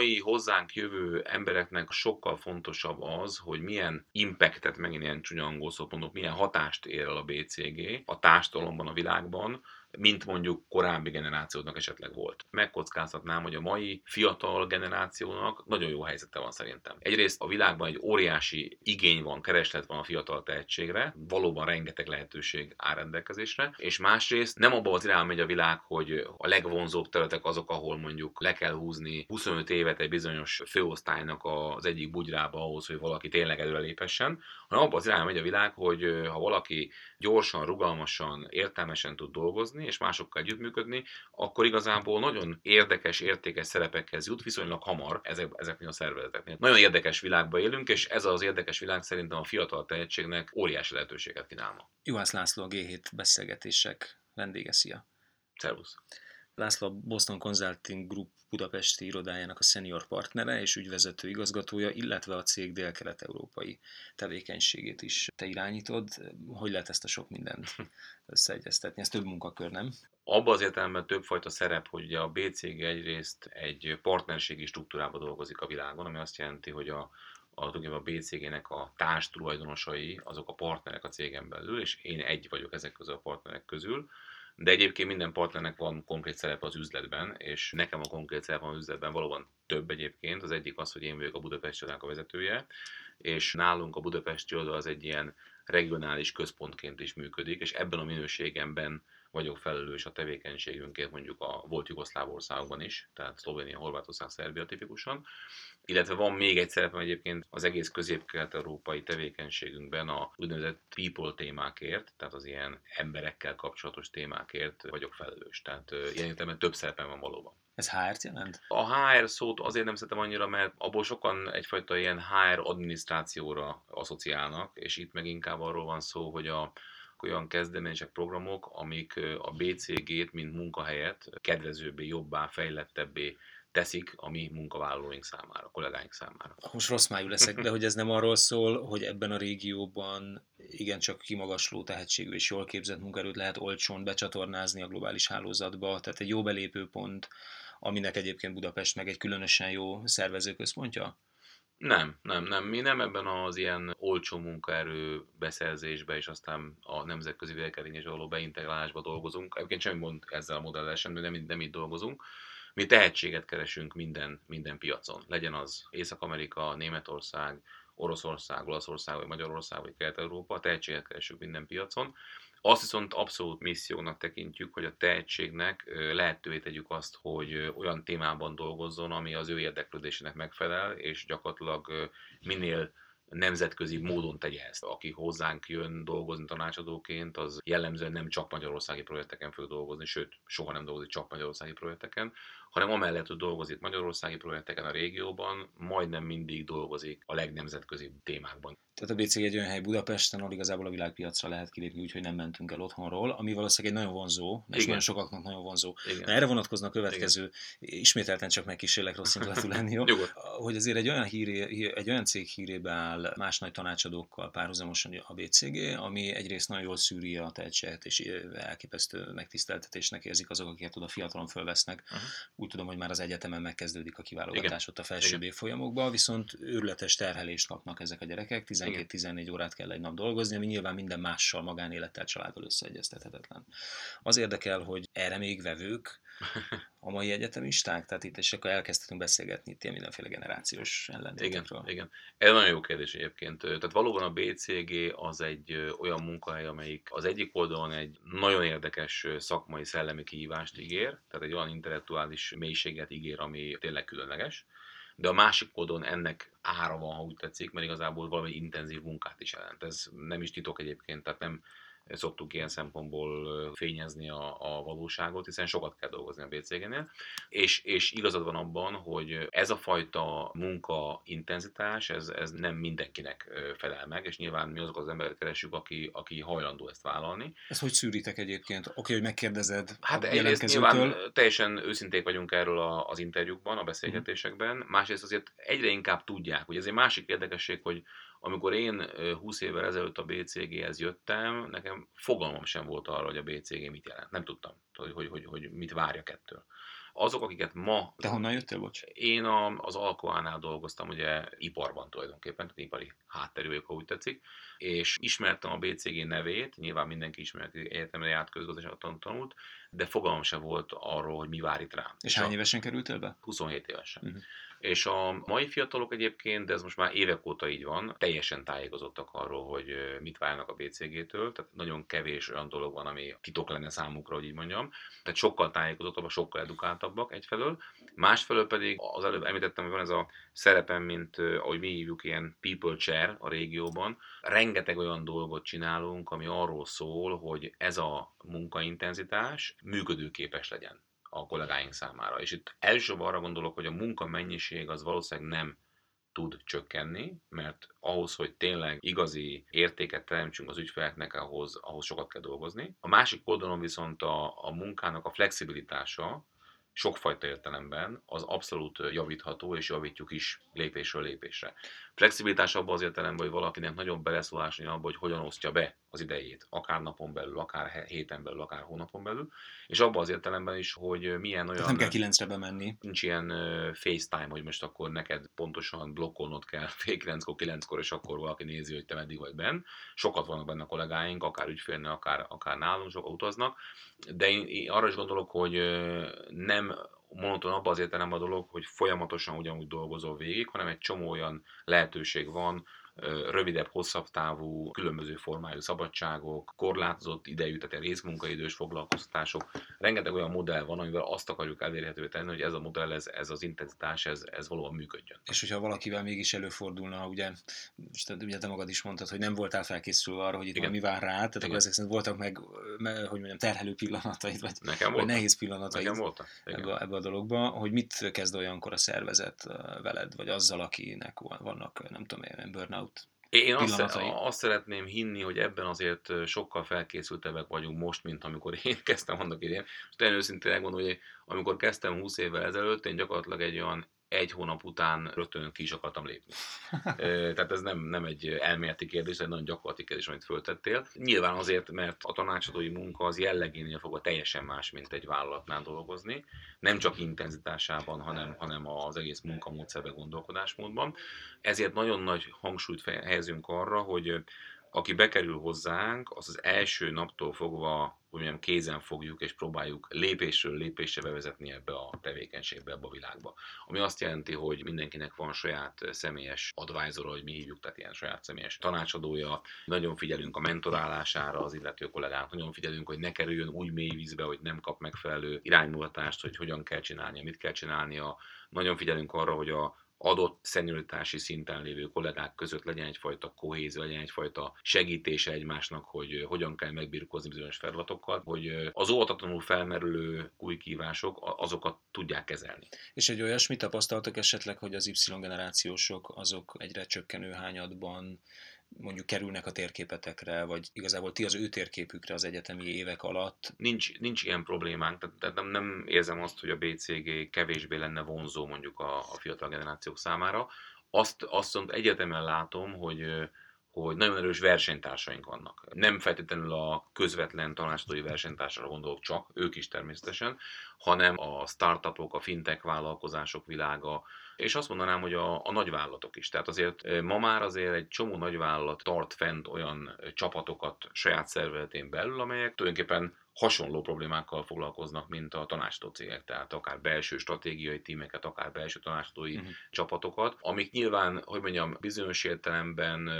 mai hozzánk jövő embereknek sokkal fontosabb az, hogy milyen impactet, megint ilyen csúnya angol milyen hatást ér el a BCG a társadalomban, a világban, mint mondjuk korábbi generációknak esetleg volt. Megkockáztatnám, hogy a mai fiatal generációnak nagyon jó helyzete van szerintem. Egyrészt a világban egy óriási igény van, kereslet van a fiatal tehetségre, valóban rengeteg lehetőség áll rendelkezésre, és másrészt nem abban az irányba megy a világ, hogy a legvonzóbb területek azok, ahol mondjuk le kell húzni 25 évet egy bizonyos főosztálynak az egyik bugyrába ahhoz, hogy valaki tényleg előrelépessen, hanem abban az irányba megy a világ, hogy ha valaki gyorsan, rugalmasan, értelmesen tud dolgozni, dolgozni, és másokkal együttműködni, akkor igazából nagyon érdekes, értékes szerepekhez jut viszonylag hamar ezek, ezeknél a szervezeteknél. Nagyon érdekes világban élünk, és ez az érdekes világ szerintem a fiatal tehetségnek óriási lehetőséget kínál ma. Juhász László a G7 beszélgetések vendége, szia! Szervusz! László Boston Consulting Group budapesti irodájának a senior partnere és ügyvezető igazgatója, illetve a cég dél-kelet-európai tevékenységét is te irányítod. Hogy lehet ezt a sok mindent összeegyeztetni? Ez több munkakör, nem? Abban az értelemben többfajta szerep, hogy a BCG egyrészt egy partnerségi struktúrában dolgozik a világon, ami azt jelenti, hogy a, a, a BCG-nek a társ tulajdonosai, azok a partnerek a cégen belül, és én egy vagyok ezek közül a partnerek közül de egyébként minden partnernek van konkrét szerepe az üzletben, és nekem a konkrét szerepe az üzletben valóban több egyébként. Az egyik az, hogy én vagyok a Budapest a vezetője, és nálunk a Budapesti oldal az egy ilyen regionális központként is működik, és ebben a minőségemben vagyok felelős a tevékenységünkért mondjuk a volt Jugoszláv országokban is, tehát Szlovénia, Horvátország, Szerbia tipikusan. Illetve van még egy szerepem egyébként az egész közép-kelet-európai tevékenységünkben a úgynevezett people témákért, tehát az ilyen emberekkel kapcsolatos témákért vagyok felelős. Tehát ilyen értelemben több szerepem van valóban. Ez HR-t jelent? A HR szót azért nem szeretem annyira, mert abból sokan egyfajta ilyen HR adminisztrációra asszociálnak, és itt meg inkább arról van szó, hogy a olyan kezdeményezések, programok, amik a BCG-t, mint munkahelyet kedvezőbbé, jobbá, fejlettebbé teszik a mi munkavállalóink számára, a kollégáink számára. Most rossz májú leszek, de hogy ez nem arról szól, hogy ebben a régióban igencsak kimagasló tehetségű és jól képzett munkerőt lehet olcsón becsatornázni a globális hálózatba, tehát egy jó belépőpont, aminek egyébként Budapest meg egy különösen jó szervezőközpontja? Nem, nem, nem. Mi nem ebben az ilyen olcsó munkaerő beszerzésbe és aztán a nemzetközi és való beintegrálásba dolgozunk. Egyébként semmi mond ezzel a modellel sem, de nem, nem itt dolgozunk. Mi tehetséget keresünk minden, minden piacon. Legyen az Észak-Amerika, Németország, Oroszország, Olaszország, vagy Magyarország, vagy Kelet-Európa, tehetséget keresünk minden piacon. Azt viszont abszolút missziónak tekintjük, hogy a tehetségnek lehetővé tegyük azt, hogy olyan témában dolgozzon, ami az ő érdeklődésének megfelel, és gyakorlatilag minél nemzetközi módon tegye ezt. Aki hozzánk jön dolgozni tanácsadóként, az jellemzően nem csak magyarországi projekteken fog dolgozni, sőt, soha nem dolgozik csak magyarországi projekteken, hanem amellett, hogy dolgozik magyarországi projekteken a régióban, majdnem mindig dolgozik a legnemzetközi témákban. Tehát a BCG egy olyan hely Budapesten, ahol igazából a világpiacra lehet kilépni, úgyhogy nem mentünk el otthonról, ami valószínűleg egy nagyon vonzó, és Igen. nagyon sokaknak nagyon vonzó. Igen. Na, erre vonatkozna a következő, Igen. ismételten csak megkísérlek rossz indulatú lenni, jó? hogy azért egy olyan, híré, egy olyan cég hírébe áll más nagy tanácsadókkal párhuzamosan a BCG, ami egyrészt nagyon jól szűri a tehetséget, és elképesztő megtiszteltetésnek érzik azok, akiket oda fiatalon fölvesznek. Uh-huh. Úgy tudom, hogy már az egyetemen megkezdődik a kiválogatás ott a felsőbb folyamokban, viszont őrületes terhelést kapnak ezek a gyerekek, 12-14 órát kell egy nap dolgozni, ami nyilván minden mással, magánélettel, családdal összeegyeztethetetlen. Az érdekel, hogy erre még vevők, a mai egyetemisták? Tehát itt és akkor elkezdtünk beszélgetni itt ilyen mindenféle generációs ellentétekről. Igen, igen. Ez nagyon jó kérdés egyébként. Tehát valóban a BCG az egy olyan munkahely, amelyik az egyik oldalon egy nagyon érdekes szakmai szellemi kihívást ígér, tehát egy olyan intellektuális mélységet ígér, ami tényleg különleges de a másik oldalon ennek ára van, ha úgy tetszik, mert igazából valami intenzív munkát is jelent. Ez nem is titok egyébként, tehát nem szoktuk ilyen szempontból fényezni a, a valóságot, hiszen sokat kell dolgozni a BCG-nél, és, és igazad van abban, hogy ez a fajta munka intenzitás, ez, ez nem mindenkinek felel meg, és nyilván mi azok az emberek keresünk, aki, aki hajlandó ezt vállalni. Ezt hogy szűritek egyébként? Oké, okay, hogy megkérdezed Hát egyrészt nyilván teljesen őszinték vagyunk erről a, az interjúkban, a beszélgetésekben, másrészt azért egyre inkább tudják, hogy ez egy másik érdekesség, hogy amikor én 20 évvel ezelőtt a BCG-hez jöttem, nekem fogalmam sem volt arra, hogy a BCG mit jelent. Nem tudtam, hogy, hogy, hogy, hogy mit várjak ettől. Azok, akiket ma... De honnan jöttél, bocs? Én a, az Alkoánál dolgoztam, ugye iparban tulajdonképpen, tehát ipari hátterű vagyok, ha úgy tetszik, és ismertem a BCG nevét, nyilván mindenki ismert, egyetemre járt közgazdaságot tanult, de fogalmam sem volt arról, hogy mi vár itt rám. És, és hány évesen kerültél be? 27 évesen. Uh-huh. És a mai fiatalok egyébként, de ez most már évek óta így van, teljesen tájékozottak arról, hogy mit várnak a BCG-től, tehát nagyon kevés olyan dolog van, ami titok lenne számukra, hogy így mondjam. Tehát sokkal tájékozottabbak, sokkal edukáltabbak egyfelől. Másfelől pedig az előbb említettem, hogy van ez a szerepem, mint ahogy mi hívjuk ilyen people chair a régióban. Rengeteg olyan dolgot csinálunk, ami arról szól, hogy ez a munkaintenzitás működőképes legyen a kollégáink számára. És itt elsősorban arra gondolok, hogy a munka mennyiség az valószínűleg nem tud csökkenni, mert ahhoz, hogy tényleg igazi értéket teremtsünk az ügyfeleknek, ahhoz, ahhoz sokat kell dolgozni. A másik oldalon viszont a, a munkának a flexibilitása, sokfajta értelemben az abszolút javítható, és javítjuk is lépésről lépésre. Flexibilitás abban az értelemben, hogy valakinek nagyon beleszólás abban, hogy hogyan osztja be az idejét, akár napon belül, akár héten belül, akár hónapon belül, és abban az értelemben is, hogy milyen olyan... Tehát nem kell kilencre bemenni. Nincs ilyen FaceTime, hogy most akkor neked pontosan blokkolnod kell fél kilenckor, kilenckor, és akkor valaki nézi, hogy te meddig vagy benn. Sokat vannak benne a kollégáink, akár ügyfélnél, akár, akár nálunk, sokat utaznak, de én, én arra is gondolok, hogy nem monoton abban az értelemben a dolog, hogy folyamatosan ugyanúgy dolgozol végig, hanem egy csomó olyan lehetőség van, rövidebb, hosszabb távú, különböző formájú szabadságok, korlátozott idejű, tehát részmunkaidős foglalkoztatások. Rengeteg olyan modell van, amivel azt akarjuk elérhetővé tenni, hogy ez a modell, ez, ez az intenzitás, ez, ez valóban működjön. És hogyha valakivel mégis előfordulna, ugye, ugye te magad is mondtad, hogy nem voltál felkészülve arra, hogy itt mi vár rá, tehát Igen. akkor ezek szerint voltak meg, hogy mondjam, terhelő pillanatait, vagy, Nekem vagy nehéz pillanatait Nekem voltak. Ebbe, ebbe a dologba, hogy mit kezd olyankor a szervezet veled, vagy azzal, akinek vannak, nem tudom én, burnout én azt, azt szeretném hinni, hogy ebben azért sokkal felkészültebbek vagyunk most, mint amikor én kezdtem annak idején. És őszintén elmondom, hogy amikor kezdtem 20 évvel ezelőtt, én gyakorlatilag egy olyan egy hónap után rögtön ki is akartam lépni. Tehát ez nem, nem egy elméleti kérdés, ez egy nagyon gyakorlati kérdés, amit föltettél. Nyilván azért, mert a tanácsadói munka az jellegénél fogva teljesen más, mint egy vállalatnál dolgozni. Nem csak intenzitásában, hanem, hanem az egész munkamódszerbe gondolkodásmódban. Ezért nagyon nagy hangsúlyt helyezünk arra, hogy aki bekerül hozzánk, az az első naptól fogva hogy mondjam, kézen fogjuk és próbáljuk lépésről lépésre bevezetni ebbe a tevékenységbe, ebbe a világba. Ami azt jelenti, hogy mindenkinek van saját személyes advisor, hogy mi hívjuk, tehát ilyen saját személyes tanácsadója. Nagyon figyelünk a mentorálására az illető kollégák, nagyon figyelünk, hogy ne kerüljön úgy mély vízbe, hogy nem kap megfelelő iránymutatást, hogy hogyan kell csinálnia, mit kell csinálnia. Nagyon figyelünk arra, hogy a adott szenioritási szinten lévő kollégák között legyen egyfajta kohézió, legyen egyfajta segítése egymásnak, hogy hogyan kell megbirkózni bizonyos feladatokkal, hogy az óvatatlanul felmerülő új kívások, azokat tudják kezelni. És egy olyasmit tapasztaltak esetleg, hogy az Y generációsok azok egyre csökkenő hányadban mondjuk kerülnek a térképetekre, vagy igazából ti az ő térképükre az egyetemi évek alatt? Nincs, nincs ilyen problémánk, tehát, nem, nem érzem azt, hogy a BCG kevésbé lenne vonzó mondjuk a, a fiatal generációk számára. Azt, azt egyetemen látom, hogy hogy nagyon erős versenytársaink vannak. Nem feltétlenül a közvetlen tanácsadói versenytársra gondolok csak, ők is természetesen, hanem a startupok, a fintech vállalkozások világa, és azt mondanám, hogy a, a nagyvállalatok is. Tehát azért ma már azért egy csomó nagyvállalat tart fent olyan csapatokat saját szervezetén belül, amelyek tulajdonképpen hasonló problémákkal foglalkoznak, mint a tanácsadó cégek, tehát akár belső stratégiai tímeket, akár belső tanácsadói uh-huh. csapatokat, amik nyilván, hogy mondjam, bizonyos értelemben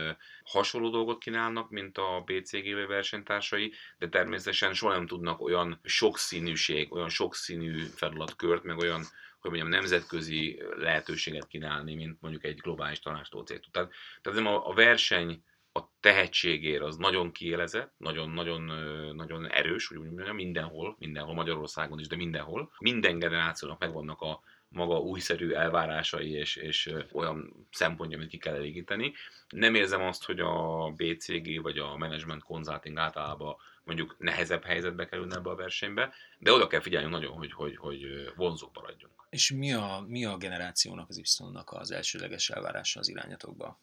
hasonló dolgot kínálnak, mint a BCG versenytársai, de természetesen soha nem tudnak olyan sokszínűség, olyan sokszínű feladatkört, meg olyan hogy mondjam, nemzetközi lehetőséget kínálni, mint mondjuk egy globális tanácsadó cég. Tehát, tehát a, a verseny a tehetségér az nagyon kiélezett, nagyon, nagyon, nagyon erős, úgy mondjam, mindenhol, mindenhol, Magyarországon is, de mindenhol. Minden generációnak megvannak a maga újszerű elvárásai és, és olyan szempontja, amit ki kell elégíteni. Nem érzem azt, hogy a BCG vagy a Management Consulting általában mondjuk nehezebb helyzetbe kerülne ebbe a versenybe, de oda kell figyelni nagyon, hogy, hogy, hogy vonzók maradjunk. És mi a, mi a generációnak, az Y-nak az elsőleges elvárása az irányatokba?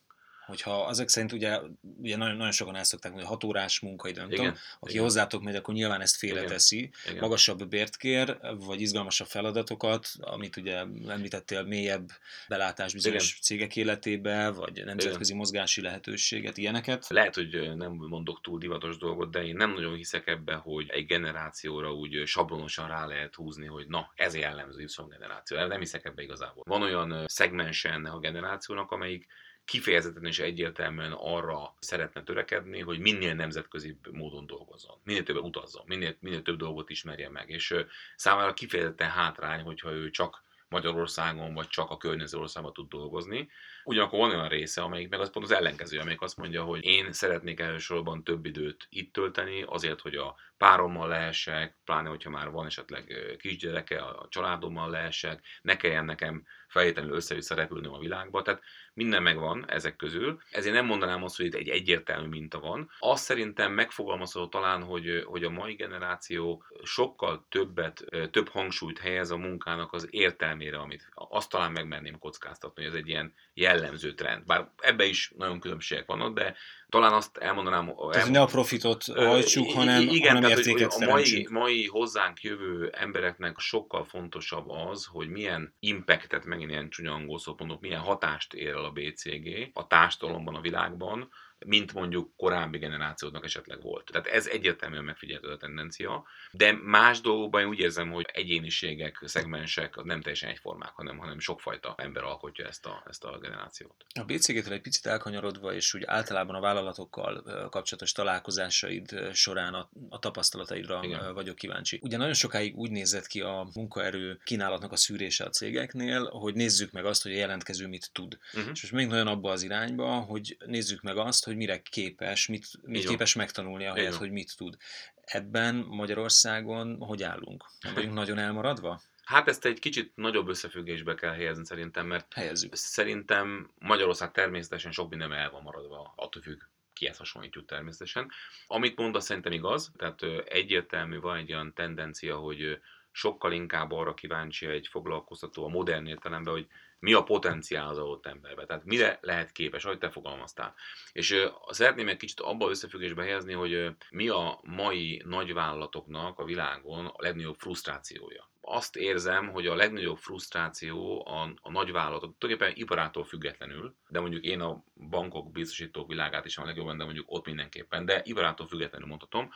Hogyha azok szerint ugye, ugye nagyon, nagyon sokan el szokták mondani, 6 órás munkaidő, nem tudom, aki igen. hozzátok megy, akkor nyilván ezt félreteszi, igen. magasabb bért kér, vagy izgalmasabb feladatokat, amit ugye említettél, mélyebb belátás bizonyos igen. cégek életébe, vagy nemzetközi igen. mozgási lehetőséget, ilyeneket. Lehet, hogy nem mondok túl divatos dolgot, de én nem nagyon hiszek ebbe, hogy egy generációra úgy sablonosan rá lehet húzni, hogy na, ez jellemző Y generáció. Nem hiszek ebbe igazából. Van olyan szegmense ennek a generációnak, amelyik kifejezetten és egyértelműen arra szeretne törekedni, hogy minél nemzetközi módon dolgozzon, minél többet utazzon, minél, minél több dolgot ismerjen meg. És számára kifejezetten hátrány, hogyha ő csak Magyarországon, vagy csak a környező országban tud dolgozni. Ugyanakkor van olyan része, amelyik meg az pont az ellenkező, amelyik azt mondja, hogy én szeretnék elsősorban több időt itt tölteni, azért, hogy a párommal lehessek, pláne, hogyha már van esetleg kisgyereke, a családommal lehessek, ne kelljen nekem feltétlenül össze-vissza repülnöm a világba. Tehát minden megvan ezek közül. Ezért nem mondanám azt, hogy itt egy egyértelmű minta van. Azt szerintem megfogalmazható talán, hogy, hogy a mai generáció sokkal többet, több hangsúlyt helyez a munkának az értelmére, amit azt talán megmerném kockáztatni, hogy ez egy ilyen jellemző trend. Bár ebbe is nagyon különbségek vannak, de talán azt elmondanám... Tehát ne a profitot hajtsuk, hanem, igen, hanem tehát, értéket hogy a mai, mai hozzánk jövő embereknek sokkal fontosabb az, hogy milyen impactet, megint ilyen csúnya angol milyen hatást ér el a BCG a társadalomban, a világban, mint mondjuk korábbi generációknak esetleg volt. Tehát ez egyértelműen megfigyelhető a tendencia, de más dolgokban én úgy érzem, hogy egyéniségek, szegmensek nem teljesen egyformák, hanem, hanem sokfajta ember alkotja ezt a, ezt a generációt. A BCG-től egy picit elkanyarodva, és úgy általában a vállalatokkal kapcsolatos találkozásaid során a, a tapasztalataidra Igen. vagyok kíváncsi. Ugye nagyon sokáig úgy nézett ki a munkaerő kínálatnak a szűrése a cégeknél, hogy nézzük meg azt, hogy a jelentkező mit tud. Uh-huh. És most még nagyon abba az irányba, hogy nézzük meg azt, hogy mire képes, mit, mit képes megtanulni ahelyett, hogy mit tud. Ebben Magyarországon hogy állunk? Nem vagyunk nagyon elmaradva? Hát ezt egy kicsit nagyobb összefüggésbe kell helyezni szerintem, mert Helyezzük. szerintem Magyarország természetesen sok minden el van maradva, attól függ, kihez hasonlítjuk természetesen. Amit mondasz szerintem igaz, tehát egyértelmű van egy olyan tendencia, hogy sokkal inkább arra kíváncsi egy foglalkoztató a modern értelemben, hogy mi a potenciál az adott emberbe, tehát mire lehet képes, ahogy te fogalmaztál. És szeretném egy kicsit abba összefüggésbe helyezni, hogy uh, mi a mai nagyvállalatoknak a világon a legnagyobb frusztrációja. Azt érzem, hogy a legnagyobb frusztráció a, a nagyvállalatok, tulajdonképpen iparától függetlenül, de mondjuk én a bankok, biztosítók világát is a legjobban, de mondjuk ott mindenképpen, de iparától függetlenül mondhatom,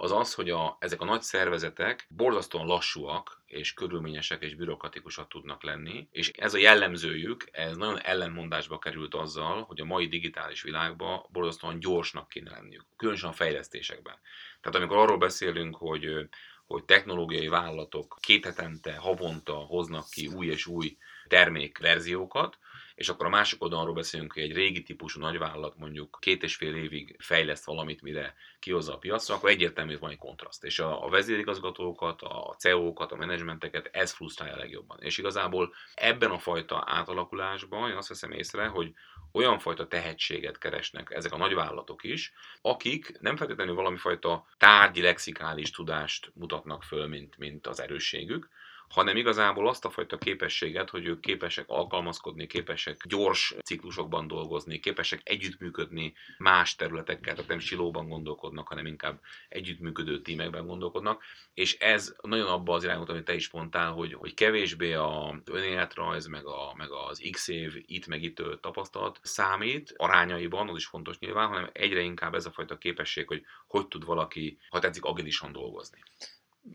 az az, hogy a, ezek a nagy szervezetek borzasztóan lassúak, és körülményesek és bürokratikusak tudnak lenni, és ez a jellemzőjük, ez nagyon ellenmondásba került azzal, hogy a mai digitális világban borzasztóan gyorsnak kéne lenniük, különösen a fejlesztésekben. Tehát amikor arról beszélünk, hogy hogy technológiai vállalatok két hetente, havonta hoznak ki új és új termékverziókat, és akkor a másik oldalról beszélünk, hogy egy régi típusú nagyvállalat mondjuk két és fél évig fejleszt valamit, mire kihozza a piacra, akkor egyértelmű, hogy van egy kontraszt. És a, a vezérigazgatókat, a CEO-kat, a menedzsmenteket ez frusztrálja legjobban. És igazából ebben a fajta átalakulásban én azt veszem észre, hogy olyan fajta tehetséget keresnek ezek a nagyvállalatok is, akik nem feltétlenül valami fajta tárgyi lexikális tudást mutatnak föl, mint, mint az erősségük, hanem igazából azt a fajta képességet, hogy ők képesek alkalmazkodni, képesek gyors ciklusokban dolgozni, képesek együttműködni más területekkel, tehát nem silóban gondolkodnak, hanem inkább együttműködő tímekben gondolkodnak, és ez nagyon abba az irányba, amit te is mondtál, hogy, hogy kevésbé a önéletrajz, meg, a, meg az x év itt meg itt tapasztalat számít arányaiban, az is fontos nyilván, hanem egyre inkább ez a fajta képesség, hogy hogy tud valaki, ha tetszik, agilisan dolgozni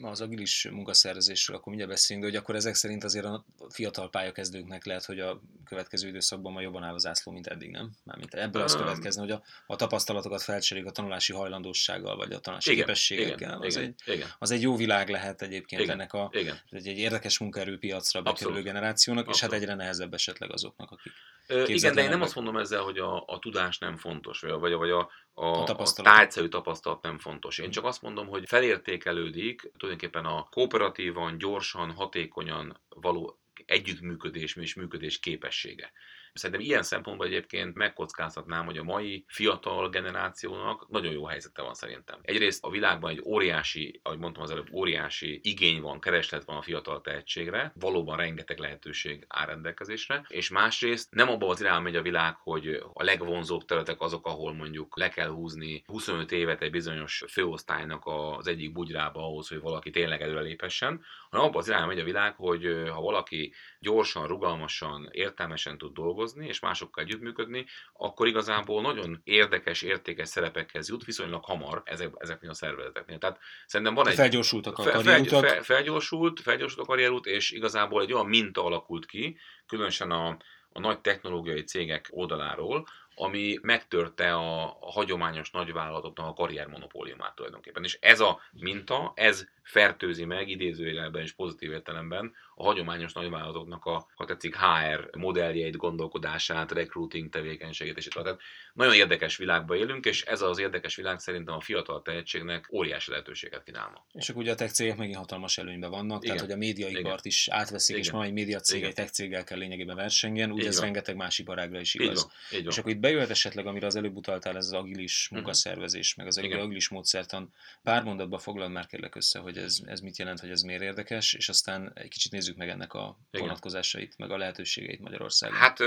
az agilis munkaszervezésről, akkor mindjárt beszélünk, de hogy akkor ezek szerint azért a fiatal pályakezdőknek lehet, hogy a következő időszakban ma jobban áll az ászló, mint eddig, nem? Mármint ebből az következne, hogy a, a tapasztalatokat felcseréljük a tanulási hajlandósággal, vagy a tanulási igen, képességekkel. Igen, az, igen, egy, igen. az egy jó világ lehet egyébként igen, ennek a, igen. Egy, egy érdekes munkaerőpiacra bekerülő generációnak, Abszolút. és hát egyre nehezebb esetleg azoknak, akik Ö, igen, de én nem azt mondom ezzel, hogy a, a tudás nem fontos, vagy, vagy, vagy a, a, a, tapasztalat. a tájszerű tapasztalat nem fontos. Én csak azt mondom, hogy felértékelődik tulajdonképpen a kooperatívan, gyorsan, hatékonyan való együttműködés és működés képessége. Szerintem ilyen szempontból egyébként megkockáztatnám, hogy a mai fiatal generációnak nagyon jó helyzete van szerintem. Egyrészt a világban egy óriási, ahogy mondtam az előbb, óriási igény van, kereslet van a fiatal tehetségre, valóban rengeteg lehetőség áll rendelkezésre, és másrészt nem abban az irányba megy a világ, hogy a legvonzóbb területek azok, ahol mondjuk le kell húzni 25 évet egy bizonyos főosztálynak az egyik bugyrába ahhoz, hogy valaki tényleg előrelépessen, hanem abban az irányba megy a világ, hogy ha valaki gyorsan, rugalmasan, értelmesen tud dolgozni, és másokkal együttműködni, akkor igazából nagyon érdekes, értékes szerepekhez jut viszonylag hamar ezek, ezeknél a szervezeteknél. Tehát szerintem van egy... Felgyorsultak a karrierútak. Fel, felgyorsult, felgyorsult a karrierút, és igazából egy olyan minta alakult ki, különösen a, a nagy technológiai cégek oldaláról, ami megtörte a, a hagyományos nagyvállalatoknak a karriermonopóliumát tulajdonképpen. És ez a minta, ez fertőzi meg idézőjelben és pozitív értelemben a hagyományos nagyvállalatoknak a, ha tetszik, HR modelljeit, gondolkodását, recruiting tevékenységét, és tehát nagyon érdekes világban élünk, és ez az érdekes világ szerintem a fiatal tehetségnek óriási lehetőséget kínálna. És akkor ugye a tech cégek megint hatalmas előnyben vannak, Igen. tehát hogy a médiaipart is átveszik, Igen. és ma egy média cég egy tech céggel kell lényegében versengen, ugye ez rengeteg más iparágra is igaz. Így van. Így van. És akkor itt bejöhet esetleg, amire az előbb utaltál, ez az agilis mhm. munkaszervezés, meg az Igen. agilis módszertan. Pár mondatban foglal már kérlek össze, hogy ez, ez mit jelent, hogy ez miért érdekes, és aztán egy kicsit nézzük meg ennek a Igen. vonatkozásait, meg a lehetőségeit Magyarországon. Hát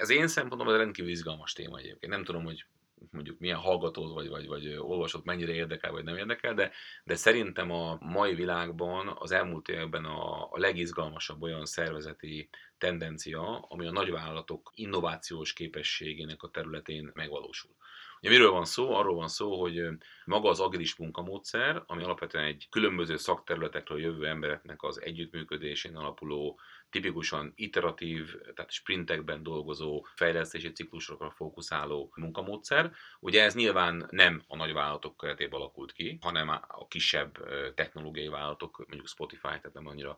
az én szempontomban rendkívül izgalmas téma egyébként. Nem tudom, hogy mondjuk milyen hallgatód vagy, vagy, vagy olvasott mennyire érdekel, vagy nem érdekel, de, de szerintem a mai világban az elmúlt években a, a legizgalmasabb olyan szervezeti tendencia, ami a nagyvállalatok innovációs képességének a területén megvalósul. Ugye miről van szó? Arról van szó, hogy maga az agilis munkamódszer, ami alapvetően egy különböző szakterületekről jövő embereknek az együttműködésén alapuló tipikusan iteratív, tehát sprintekben dolgozó, fejlesztési ciklusokra fókuszáló munkamódszer. Ugye ez nyilván nem a nagyvállalatok keretében alakult ki, hanem a kisebb technológiai vállalatok, mondjuk Spotify, tehát nem annyira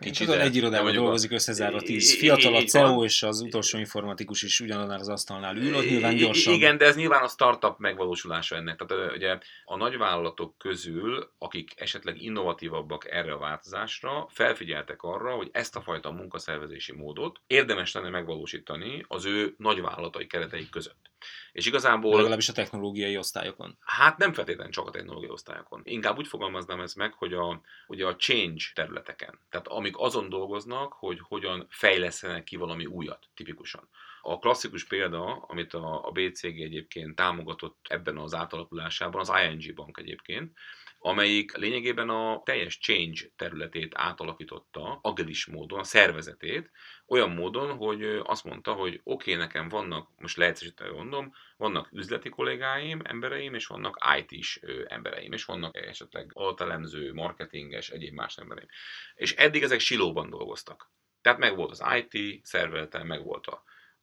kicsit. Tudom, egy irodában dolgozik összezárva tíz fiatal, a CEO és az utolsó informatikus is ugyanannál az asztalnál ül, ott nyilván gyorsan. Igen, de ez nyilván a startup megvalósulása ennek. Tehát ugye a nagyvállalatok közül, akik esetleg innovatívabbak erre a változásra, felfigyeltek arra, hogy ezt a fajta munkaszervezési módot érdemes lenne megvalósítani az ő nagyvállalatai keretei között. És igazából... Legalábbis a technológiai osztályokon. Hát nem feltétlenül csak a technológiai osztályokon. Inkább úgy fogalmaznám ezt meg, hogy a, ugye a change területeken. Tehát amik azon dolgoznak, hogy hogyan fejlesztenek ki valami újat, tipikusan. A klasszikus példa, amit a, a BCG egyébként támogatott ebben az átalakulásában, az ING Bank egyébként, amelyik lényegében a teljes change területét átalakította agilis módon, a szervezetét, olyan módon, hogy azt mondta, hogy oké, okay, nekem vannak, most leegyszerűsítve mondom, vannak üzleti kollégáim, embereim, és vannak IT-s embereim, és vannak esetleg alatelemző, marketinges, egyéb más embereim. És eddig ezek silóban dolgoztak. Tehát meg volt az IT szervezete, meg volt a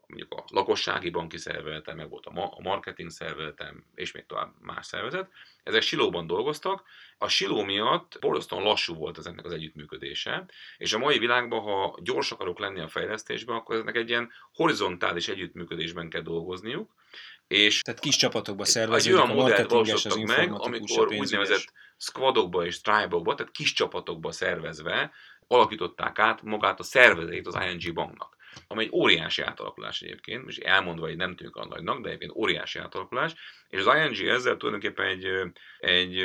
mondjuk a lakossági banki szervezetem, meg volt a marketing szervezetem, és még tovább más szervezet. Ezek silóban dolgoztak. A siló miatt borzasztóan lassú volt ezeknek az együttműködése, és a mai világban, ha gyors akarok lenni a fejlesztésben, akkor ezeknek egy ilyen horizontális együttműködésben kell dolgozniuk, és Tehát kis csapatokba szervezik, egy olyan modellt valósítottak meg, amikor úgynevezett squadokba és tribe tehát kis csapatokba szervezve alakították át magát a szervezetét az ING banknak ami egy óriási átalakulás egyébként, és elmondva, hogy nem tűnik a nagynak, de egyébként óriási átalakulás, és az ING ezzel tulajdonképpen egy... egy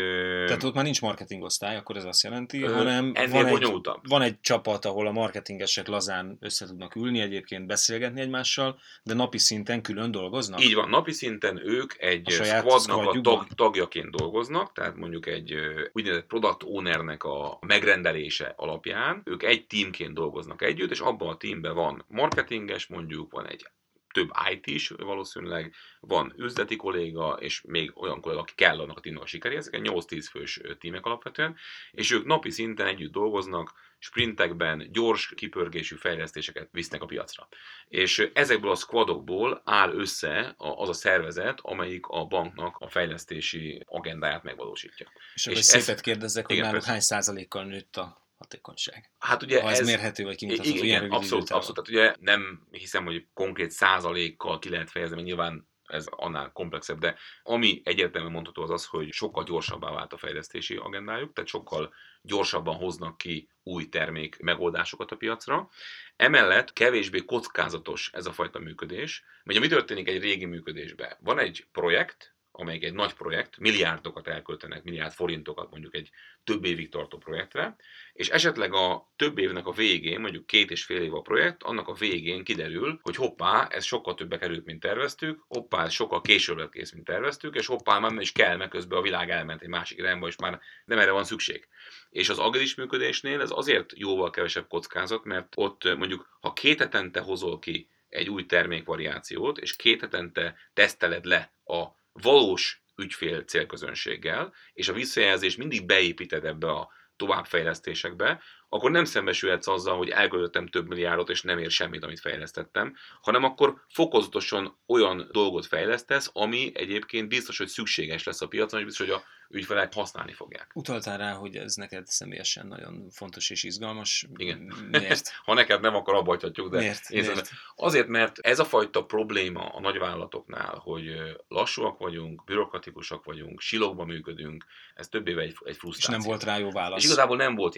Tehát ott már nincs marketing osztály, akkor ez azt jelenti, ö, hanem van egy, van egy csapat, ahol a marketingesek lazán össze tudnak ülni, egyébként beszélgetni egymással, de napi szinten külön dolgoznak? Így van, napi szinten ők egy squadnak a tag, tagjaként dolgoznak, tehát mondjuk egy úgynevezett product ownernek a megrendelése alapján, ők egy teamként dolgoznak együtt, és abban a teamben van marketinges mondjuk, van egy több IT is valószínűleg, van üzleti kolléga, és még olyan kolléga, aki kell annak a tímnek a sikeré, ezek 8-10 fős tímek alapvetően, és ők napi szinten együtt dolgoznak, sprintekben gyors kipörgésű fejlesztéseket visznek a piacra. És ezekből a squadokból áll össze az a szervezet, amelyik a banknak a fejlesztési agendáját megvalósítja. És, és szépet ez... kérdezzek, hogy náluk hány százalékkal nőtt a hatékonyság. Hát ugye ha ez, ez mérhető, vagy kimutatható igen, ilyen abszolút, abszolút. Tehát ugye nem hiszem, hogy konkrét százalékkal ki lehet fejezni, mert nyilván ez annál komplexebb, de ami egyértelműen mondható az az, hogy sokkal gyorsabbá vált a fejlesztési agendájuk, tehát sokkal gyorsabban hoznak ki új termék megoldásokat a piacra. Emellett kevésbé kockázatos ez a fajta működés, mert mi történik egy régi működésben? Van egy projekt, amelyik egy nagy projekt, milliárdokat elköltenek, milliárd forintokat mondjuk egy több évig tartó projektre, és esetleg a több évnek a végén, mondjuk két és fél év a projekt, annak a végén kiderül, hogy hoppá, ez sokkal többe került, mint terveztük, hoppá, ez sokkal később lett kész, mint terveztük, és hoppá, már nem is kell, mert közben a világ elment egy másik irányba, és már nem erre van szükség. És az agilis működésnél ez azért jóval kevesebb kockázat, mert ott mondjuk, ha két hetente hozol ki egy új termékvariációt, és két hetente teszteled le a valós ügyfél célközönséggel, és a visszajelzést mindig beépíted ebbe a továbbfejlesztésekbe, akkor nem szembesülhetsz azzal, hogy elköltöttem több milliárdot, és nem ér semmit, amit fejlesztettem, hanem akkor fokozatosan olyan dolgot fejlesztesz, ami egyébként biztos, hogy szükséges lesz a piacon, és biztos, hogy a ügyfelek használni fogják. Utaltál rá, hogy ez neked személyesen nagyon fontos és izgalmas. Igen. Miért? ha neked nem, akkor abbajtatjuk, de Miért? Miért? azért, mert ez a fajta probléma a nagyvállalatoknál, hogy lassúak vagyunk, bürokratikusak vagyunk, silókban működünk, ez több éve egy, egy frusztráció. És nem volt rá jó válasz. És igazából nem volt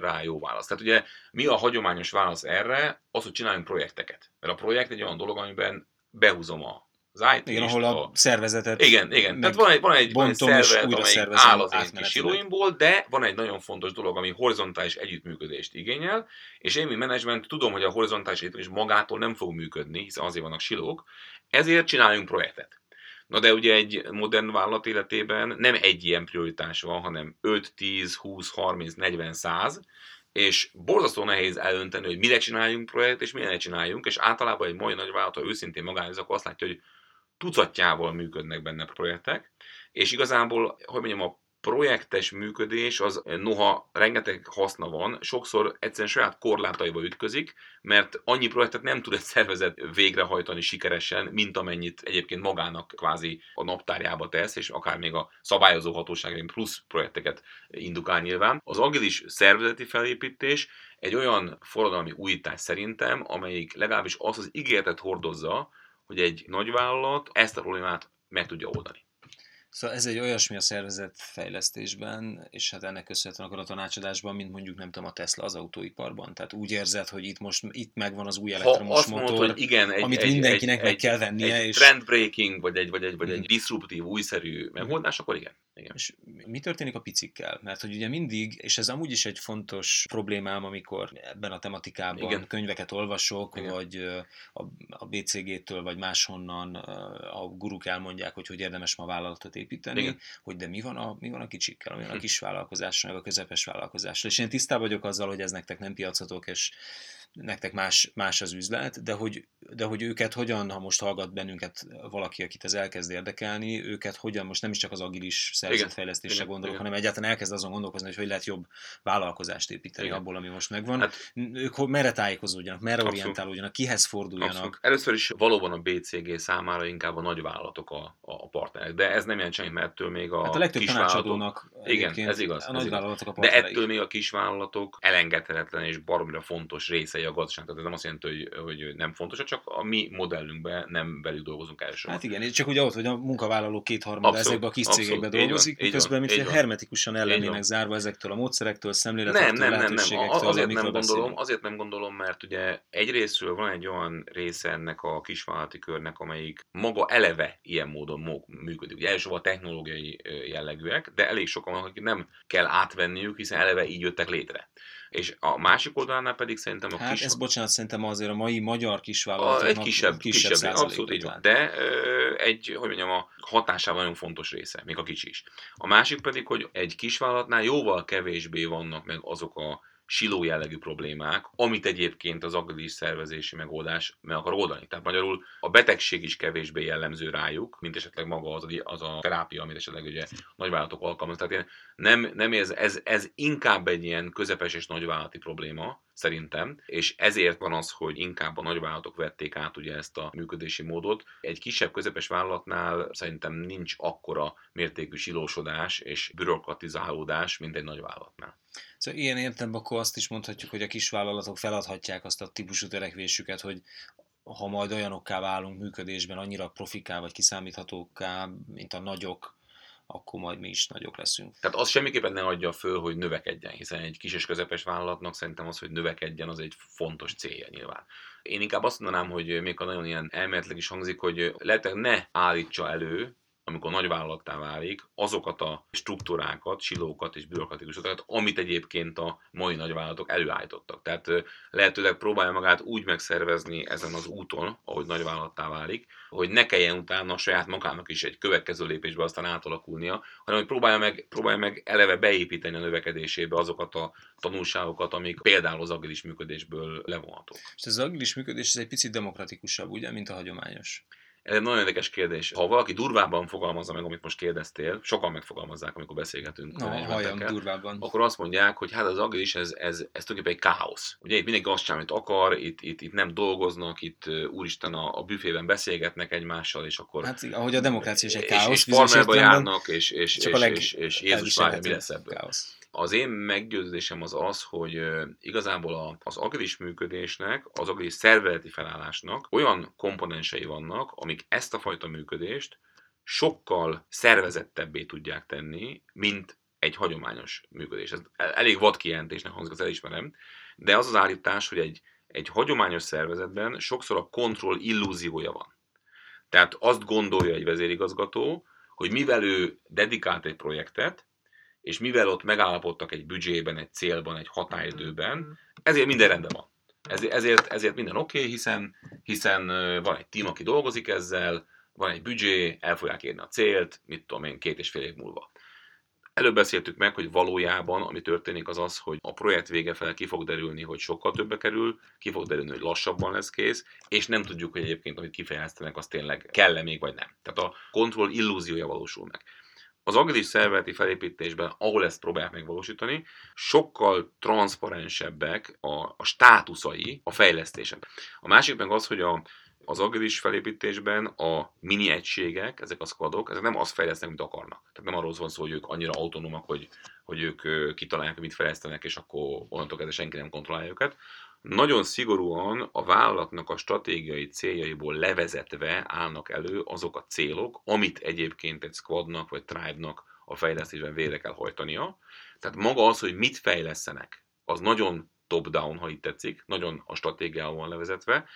rá jó válasz. Tehát ugye mi a hagyományos válasz erre? Az, hogy csináljunk projekteket. Mert a projekt egy olyan dolog, amiben behúzom a az it Igen, ahol a, a szervezetet Igen, igen. Tehát van egy, van egy, van egy szervezet, amely áll az én kis silóimból, de van egy nagyon fontos dolog, ami horizontális együttműködést igényel, és én, mint menedzsment, tudom, hogy a horizontális együttműködés magától nem fog működni, hiszen azért vannak silók, ezért csináljunk projektet. Na de ugye egy modern vállalat életében nem egy ilyen prioritás van, hanem 5, 10, 20, 30, 40, 100, és borzasztó nehéz elönteni, hogy mire csináljunk projekt, és mire ne csináljunk, és általában egy mai nagyvállalat, ha őszintén magánéz, akkor azt látja, hogy tucatjával működnek benne projektek, és igazából, hogy mondjam, a projektes működés, az noha rengeteg haszna van, sokszor egyszerűen saját korlátaiba ütközik, mert annyi projektet nem tud egy szervezet végrehajtani sikeresen, mint amennyit egyébként magának kvázi a naptárjába tesz, és akár még a szabályozó hatóság plusz projekteket indukál nyilván. Az agilis szervezeti felépítés egy olyan forradalmi újítás szerintem, amelyik legalábbis azt az ígéretet hordozza, hogy egy nagyvállalat ezt a problémát meg tudja oldani. Szóval ez egy olyasmi a szervezet fejlesztésben, és hát ennek köszönhetően akkor a tanácsadásban, mint mondjuk nem tudom a Tesla az autóiparban. Tehát úgy érzed, hogy itt most itt megvan az új elektromos ha motor, mondod, hogy igen, egy, amit egy, mindenkinek egy, meg egy, kell vennie. Egy és... trendbreaking, vagy egy, vagy egy, vagy egy mhm. disruptív, újszerű megoldás, akkor igen. igen. És mi történik a picikkel? Mert hogy ugye mindig, és ez amúgy is egy fontos problémám, amikor ebben a tematikában igen. könyveket olvasok, igen. vagy a, a BCG-től, vagy máshonnan a guruk elmondják, hogy hogy érdemes ma vállalatot építeni, Igen. hogy de mi van a, mi van a kicsikkel, mi van a hm. kis vállalkozással, meg a közepes vállalkozással. És én tisztában vagyok azzal, hogy ez nektek nem piacotok, és nektek más, más az üzlet, de hogy, de hogy őket hogyan, ha most hallgat bennünket valaki, akit ez elkezd érdekelni, őket hogyan, most nem is csak az agilis szervezetfejlesztésre gondolok, igen. hanem egyáltalán elkezd azon gondolkozni, hogy hogy lehet jobb vállalkozást építeni igen. abból, ami most megvan. Hát, ők merre tájékozódjanak, merre abszolút. orientálódjanak, kihez forduljanak. Abszolút. Először is valóban a BCG számára inkább a nagyvállalatok a, a partnerek, de ez nem jelent semmi, mert ettől még a, hát a legtöbb tanácsadónak igen, ez igaz. A nagyvállalatok a De ettől még a kisvállalatok elengedhetetlen és baromira fontos része a gazdaság. Tehát ez nem azt jelenti, hogy, hogy nem fontos, csak a mi modellünkben nem velük dolgozunk elsősorban. Hát igen, csak ugye ott, hogy a munkavállaló kétharmada ezekben a kis cégekben dolgozik, van, miközben mint hermetikusan ellennének zárva ezektől a módszerektől, szemléletektől, nem, nem, nem, nem. Azért nem gondolom, beszélünk. azért nem gondolom, mert ugye egyrésztről van egy olyan része ennek a kisvállalati körnek, amelyik maga eleve ilyen módon működik. Ugye elsősorban a technológiai jellegűek, de elég sokan akik nem kell átvenniük, hiszen eleve így jöttek létre. És a másik oldalnál pedig szerintem a hát kis... ez bocsánat, szerintem azért a mai magyar kisvállalatoknak egy kisebb, kisebb, kisebb abszolút így van. De ö, egy, hogy mondjam, a hatásában nagyon fontos része, még a kicsi is. A másik pedig, hogy egy kisvállalatnál jóval kevésbé vannak meg azok a siló jellegű problémák, amit egyébként az agilis szervezési megoldás meg akar oldani. Tehát magyarul a betegség is kevésbé jellemző rájuk, mint esetleg maga az az a terápia, amit esetleg ugye nagyvállalatok alkalmaznak. Tehát én nem, nem ez, ez, ez inkább egy ilyen közepes és nagyvállalati probléma, szerintem, és ezért van az, hogy inkább a nagyvállalatok vették át ugye ezt a működési módot. Egy kisebb, közepes vállalatnál szerintem nincs akkora mértékű silósodás és bürokratizálódás, mint egy nagyvállalatnál. Szóval ilyen értem, akkor azt is mondhatjuk, hogy a kisvállalatok feladhatják azt a típusú törekvésüket, hogy ha majd olyanokká válunk működésben, annyira profiká vagy kiszámíthatóká, mint a nagyok, akkor majd mi is nagyok leszünk. Tehát az semmiképpen ne adja föl, hogy növekedjen, hiszen egy kis és közepes vállalatnak szerintem az, hogy növekedjen, az egy fontos célja nyilván. Én inkább azt mondanám, hogy még a nagyon ilyen elméletileg is hangzik, hogy lehet ne állítsa elő amikor nagyvállalattá válik, azokat a struktúrákat, silókat és bürokratikus struktúrákat, amit egyébként a mai nagyvállalatok előállítottak. Tehát lehetőleg próbálja magát úgy megszervezni ezen az úton, ahogy nagyvállalattá válik, hogy ne kelljen utána saját magának is egy következő lépésbe aztán átalakulnia, hanem hogy próbálja meg, próbálja meg eleve beépíteni a növekedésébe azokat a tanulságokat, amik például az agilis működésből levonhatók. És az agilis működés ez egy picit demokratikusabb, ugye, mint a hagyományos? Ez egy nagyon érdekes kérdés. Ha valaki durvábban fogalmazza meg, amit most kérdeztél, sokan megfogalmazzák, amikor beszélgetünk. No, halljam durvábban. Akkor azt mondják, hogy hát az agilis, ez, ez, ez tulajdonképpen egy káosz. Ugye itt mindenki azt csinál, amit akar, itt, itt, itt nem dolgoznak, itt úristen a, a büfében beszélgetnek egymással, és akkor... Hát ahogy a demokrácia is egy káosz. És, és járnak, és, és, és, és, és, és Jézus várja, mi lesz ebből. Káosz. Az én meggyőződésem az az, hogy igazából az agilis működésnek, az agilis szervezeti felállásnak olyan komponensei vannak, amik ezt a fajta működést sokkal szervezettebbé tudják tenni, mint egy hagyományos működés. Ez elég vad kijelentésnek hangzik, az elismerem, de az az állítás, hogy egy, egy hagyományos szervezetben sokszor a kontroll illúziója van. Tehát azt gondolja egy vezérigazgató, hogy mivel ő dedikált egy projektet, és mivel ott megállapodtak egy büdzsében, egy célban, egy határidőben, mm-hmm. ezért minden rendben van. Ezért, ezért minden oké, okay, hiszen, hiszen van egy tím, aki dolgozik ezzel, van egy büdzsé, el fogják érni a célt, mit tudom én, két és fél év múlva. Előbb beszéltük meg, hogy valójában ami történik az az, hogy a projekt vége fel ki fog derülni, hogy sokkal többe kerül, ki fog derülni, hogy lassabban lesz kész, és nem tudjuk, hogy egyébként, amit kifejeztenek, az tényleg kell-e még, vagy nem. Tehát a kontroll illúziója valósul meg az agilis szervezeti felépítésben, ahol ezt próbálják megvalósítani, sokkal transzparensebbek a, a státuszai a fejlesztések. A másik meg az, hogy a, az agilis felépítésben a mini egységek, ezek a squadok, ezek nem azt fejlesztenek, mint akarnak. Tehát nem arról van szó, hogy ők annyira autonómak, hogy, hogy ők kitalálják, mit fejlesztenek, és akkor onnantól kezdve senki nem kontrollálja őket, nagyon szigorúan a vállalatnak a stratégiai céljaiból levezetve állnak elő azok a célok, amit egyébként egy squadnak vagy tribe-nak a fejlesztésben végre kell hajtania. Tehát maga az, hogy mit fejlesztenek, az nagyon top-down, ha itt tetszik, nagyon a stratégiával van levezetve,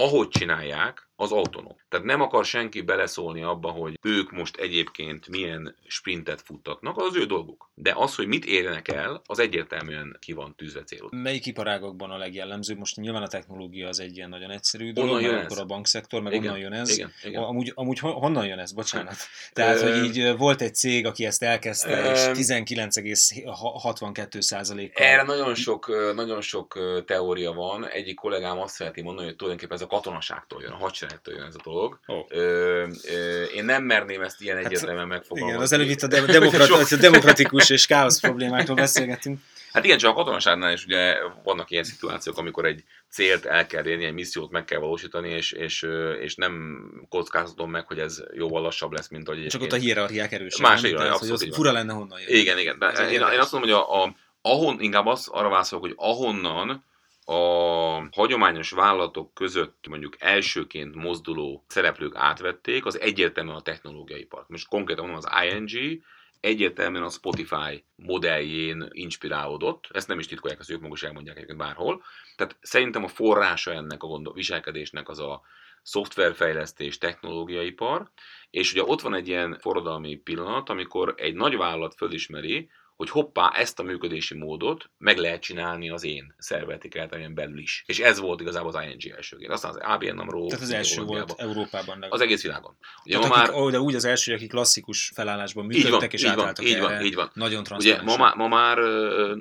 ahogy csinálják, az autonóm. Tehát nem akar senki beleszólni abba, hogy ők most egyébként milyen sprintet futtatnak, az az ő dolguk. De az, hogy mit érjenek el, az egyértelműen ki van tűzve célod. Melyik iparágokban a legjellemzőbb? Most nyilván a technológia az egy ilyen nagyon egyszerű dolog, onnan jön akkor a bankszektor, meg igen, onnan jön ez. Igen, igen. Amúgy, amúgy honnan jön ez? Bocsánat. Tehát, hogy így volt egy cég, aki ezt elkezdte, és 19,62 kal Erre nagyon sok, nagyon sok teória van. Egyik kollégám azt szereti mondani, hogy tulajdonképpen ez a katonaságtól jön, a hadsereg ettől jön ez a dolog. Oh. Ö, ö, én nem merném ezt ilyen hát, egyértelműen megfogalmazni. Igen, az előbb itt a, de- demokrat- a demokratikus és káosz problémákról beszélgetünk. Hát igen, csak a katonaságnál is ugye vannak ilyen szituációk, amikor egy célt el kell érni, egy missziót meg kell valósítani, és, és, és nem kockáztatom meg, hogy ez jóval lassabb lesz, mint hogy Csak ott a hierarchiák erősek. Más hierarchiák, abszolút. Hogy fura lenne honnan jön. Igen, igen. De én, én, azt mondom, hogy a, a, ahon, inkább az, arra válaszolok, hogy ahonnan a hagyományos vállalatok között mondjuk elsőként mozduló szereplők átvették, az egyértelműen a technológiai part. Most konkrétan mondom az ING, egyértelműen a Spotify modelljén inspirálódott, ezt nem is titkolják, ezt ők maguk is elmondják egyébként bárhol. Tehát szerintem a forrása ennek a gondol, viselkedésnek az a szoftverfejlesztés, technológiai par, és ugye ott van egy ilyen forradalmi pillanat, amikor egy nagy vállalat fölismeri, hogy hoppá, ezt a működési módot meg lehet csinálni az én szervezeti keretemen belül is. És ez volt igazából az ING elsőként. Aztán az ABN Namro. Tehát az első volt Európában. Legalább. Az egész világon. Ugye Tehát ma akik, már... De úgy az első, akik klasszikus felállásban működtek, van, és átálltak így van, így van. Nagyon Ugye ma, má, ma már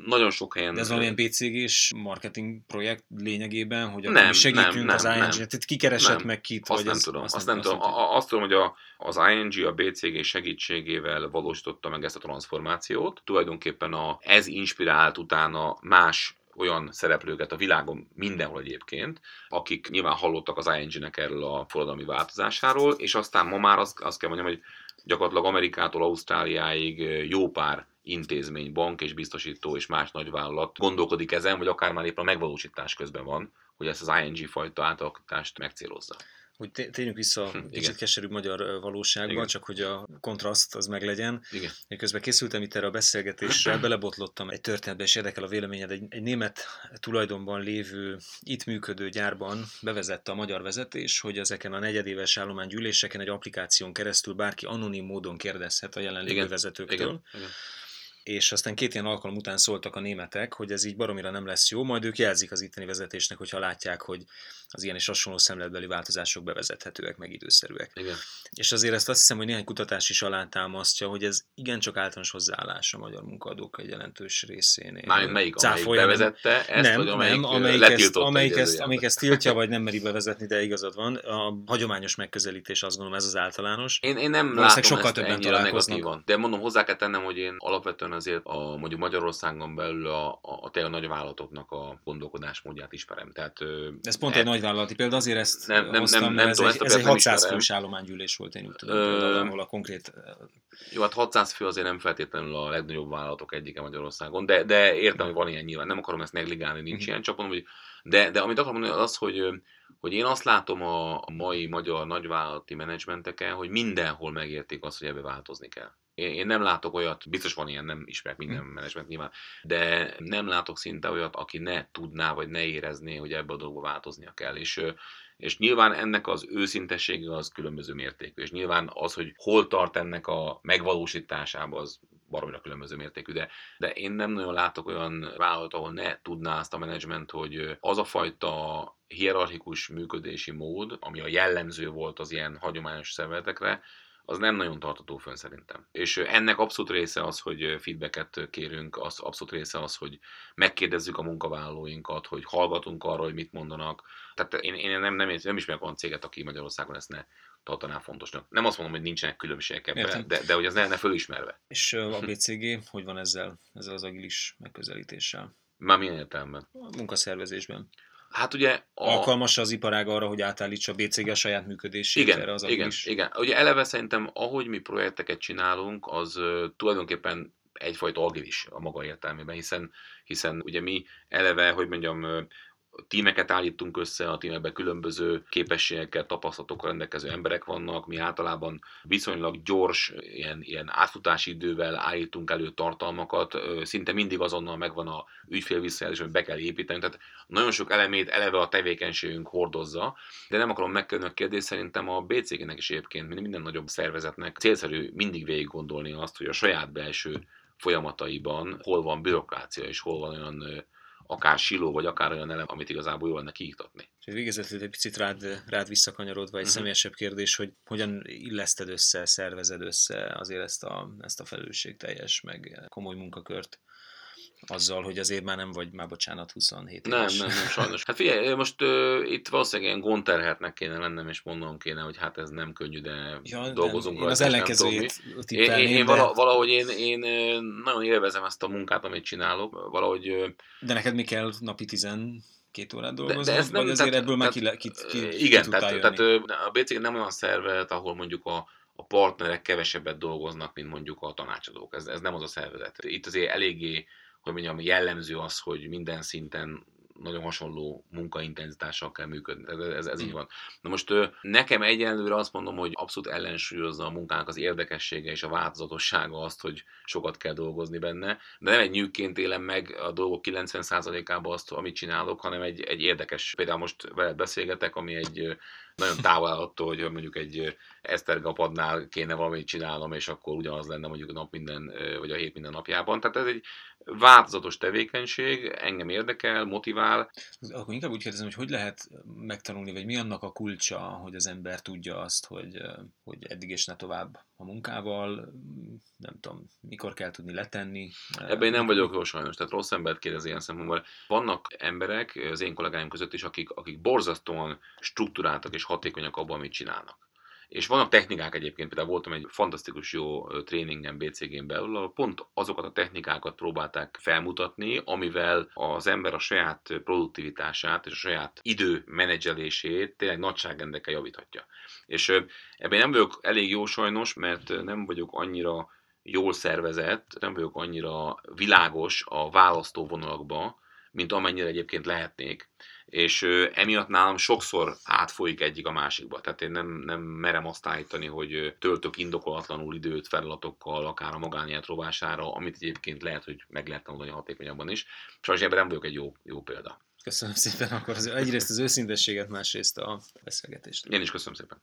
nagyon sok helyen... De ez valamilyen BCG-s marketing projekt lényegében, hogy nem, segítünk nem, nem, az ING-nek. Tehát ki keresett nem, meg kit? Azt nem ez, tudom. Azt, azt nem, tudom. Azt tudom, hogy az ING a BCG segítségével valósította meg ezt a transformációt. Tulajdonképpen a, ez inspirált utána más olyan szereplőket a világon mindenhol egyébként, akik nyilván hallottak az ING-nek erről a forradalmi változásáról, és aztán ma már azt, azt kell mondjam, hogy gyakorlatilag Amerikától Ausztráliáig jó pár intézmény, bank és biztosító és más nagyvállalat gondolkodik ezen, vagy akár már éppen a megvalósítás közben van, hogy ezt az ING fajta átalakítást megcélozza hogy térjünk vissza hm, kicsit keserűbb magyar valóságba, Igen. csak hogy a kontraszt az meglegyen. Igen. Én közben készültem itt erre a beszélgetésre, belebotlottam egy történetbe, és érdekel a véleményed. Egy, egy német tulajdonban lévő, itt működő gyárban bevezette a magyar vezetés, hogy ezeken a negyedéves állománygyűléseken egy applikáción keresztül bárki anonim módon kérdezhet a jelenlévő Igen. vezetőktől. Igen. Igen és aztán két ilyen alkalom után szóltak a németek, hogy ez így baromira nem lesz jó, majd ők jelzik az itteni vezetésnek, hogyha látják, hogy az ilyen és hasonló szemletbeli változások bevezethetőek, meg időszerűek. Igen. És azért ezt azt hiszem, hogy néhány kutatás is alátámasztja, hogy ez igencsak általános hozzáállás a magyar munkadók egy jelentős részénél. Már melyik, amelyik bevezette ezt, nem, vagy amelyik, nem, amelyik ezt, amelyik, ezt, amelyik ezt tiltja, vagy nem meri bevezetni, de igazad van. A hagyományos megközelítés azt gondolom ez az általános. Én, én nem látom sokkal többen találkoznak. De mondom, hozzá kell tennem, hogy én alapvetően azért a, mondjuk Magyarországon belül a, a, a tényleg nagy vállalatoknak a gondolkodásmódját ismerem. Tehát, ez pont e, egy nagy vállalati példa, azért ezt nem, nem, hoztam, nem, nem, ez, tudom, egy, ez egy 600 fős állománygyűlés volt, én úgy tudom, Ö, ahol a konkrét... Jó, hát 600 fő azért nem feltétlenül a legnagyobb vállalatok egyike Magyarországon, de, de értem, hogy van ilyen nyilván, nem akarom ezt negligálni, nincs uh-huh. ilyen, csak mondom, hogy de, de amit akarom mondani az, hogy, hogy én azt látom a mai magyar nagyvállalati menedzsmenteken, hogy mindenhol megértik azt, hogy ebbe változni kell. Én, nem látok olyat, biztos van ilyen, nem ismerek minden hmm. menedzsment nyilván, de nem látok szinte olyat, aki ne tudná, vagy ne érezné, hogy ebbe a dolgba változnia kell. És, és nyilván ennek az őszintessége az különböző mértékű, és nyilván az, hogy hol tart ennek a megvalósításába, az baromira különböző mértékű, de, de én nem nagyon látok olyan vállalat, ahol ne tudná azt a menedzsment, hogy az a fajta hierarchikus működési mód, ami a jellemző volt az ilyen hagyományos szervezetekre, az nem nagyon tartató fönn szerintem. És ennek abszolút része az, hogy feedbacket kérünk, az abszolút része az, hogy megkérdezzük a munkavállalóinkat, hogy hallgatunk arról, hogy mit mondanak. Tehát én, én nem, nem, nem ismerek olyan céget, aki Magyarországon ezt ne tartaná fontosnak. Nem azt mondom, hogy nincsenek különbségek ebben, de, de hogy az ne, ne fölismerve. És a BCG hogy van ezzel, ezzel az agilis megközelítéssel? Már milyen értelemben? A munkaszervezésben. Hát ugye... A... Alkalmas az iparág arra, hogy átállítsa a BCG a saját működését igen, erre az igen, is. igen. Ugye eleve szerintem, ahogy mi projekteket csinálunk, az uh, tulajdonképpen egyfajta agilis a maga értelmében, hiszen, hiszen ugye mi eleve, hogy mondjam, tímeket állítunk össze, a tímekben különböző képességekkel, tapasztalatokkal rendelkező emberek vannak, mi általában viszonylag gyors, ilyen, ilyen átfutási idővel állítunk elő tartalmakat, szinte mindig azonnal megvan a ügyfél visszajelzés, hogy be kell építeni, tehát nagyon sok elemét eleve a tevékenységünk hordozza, de nem akarom megkerülni a kérdést, szerintem a BCG-nek is egyébként, mint minden nagyobb szervezetnek célszerű mindig végig gondolni azt, hogy a saját belső folyamataiban hol van bürokrácia és hol van olyan akár siló, vagy akár olyan elem, amit igazából jó lenne kiiktatni. És végezetül egy picit rád, rád visszakanyarodva egy uh-huh. személyesebb kérdés, hogy hogyan illeszted össze, szervezed össze azért ezt a, ezt a felelősségteljes, meg komoly munkakört azzal, hogy azért már nem vagy, már bocsánat, 27 nem, éves. Nem, nem, nem, sajnos. Hát figyelj, most uh, itt valószínűleg ilyen gondterhetnek kéne lennem, és mondanom kéne, hogy hát ez nem könnyű, de ja, dolgozunk rajta. Az ellenkezőjét én, én, én de... valahogy én, én nagyon élvezem ezt a munkát, amit csinálok, valahogy... De neked mi kell napi 10 két órát dolgozni, de, de ez nem, vagy azért tehát, ebből már ki, ki, ki, ki Igen, tehát, tehát a BCG nem olyan szervezet, ahol mondjuk a, a partnerek kevesebbet dolgoznak, mint mondjuk a tanácsadók. Ez, ez nem az a szervezet. Itt azért eléggé mondjam, jellemző az, hogy minden szinten nagyon hasonló munkaintenzitással kell működni. Ez, ez, ez így mm. van. Na most nekem egyenlőre azt mondom, hogy abszolút ellensúlyozza a munkának az érdekessége és a változatossága azt, hogy sokat kell dolgozni benne, de nem egy nyűgként élem meg a dolgok 90%-ában azt, amit csinálok, hanem egy, egy érdekes, például most veled beszélgetek, ami egy nagyon távol attól, hogy mondjuk egy Esztergapadnál kéne valamit csinálnom, és akkor ugyanaz lenne mondjuk nap minden, vagy a hét minden napjában. Tehát ez egy változatos tevékenység, engem érdekel, motivál. Akkor inkább úgy kérdezem, hogy hogy lehet megtanulni, vagy mi annak a kulcsa, hogy az ember tudja azt, hogy, hogy eddig és ne tovább a munkával, nem tudom, mikor kell tudni letenni. Ebben én nem vagyok jó sajnos, tehát rossz embert kérdez ilyen szempontból. Vannak emberek, az én kollégáim között is, akik, akik borzasztóan struktúráltak és hatékonyak abban, amit csinálnak. És vannak technikák egyébként, például voltam egy fantasztikus jó tréningen BCG-n belül, ahol pont azokat a technikákat próbálták felmutatni, amivel az ember a saját produktivitását és a saját idő menedzselését tényleg nagyságrendekkel javíthatja. És ebben nem vagyok elég jó sajnos, mert nem vagyok annyira jól szervezett, nem vagyok annyira világos a választó vonalakba, mint amennyire egyébként lehetnék. És emiatt nálam sokszor átfolyik egyik a másikba. Tehát én nem, nem merem azt állítani, hogy töltök indokolatlanul időt feladatokkal, akár a magánélet rovására, amit egyébként lehet, hogy meg lehet tanulni hatékonyabban is. Sajnos ebben nem vagyok egy jó, jó példa. Köszönöm szépen akkor az, egyrészt az őszintességet, másrészt a beszélgetést. Én is köszönöm szépen.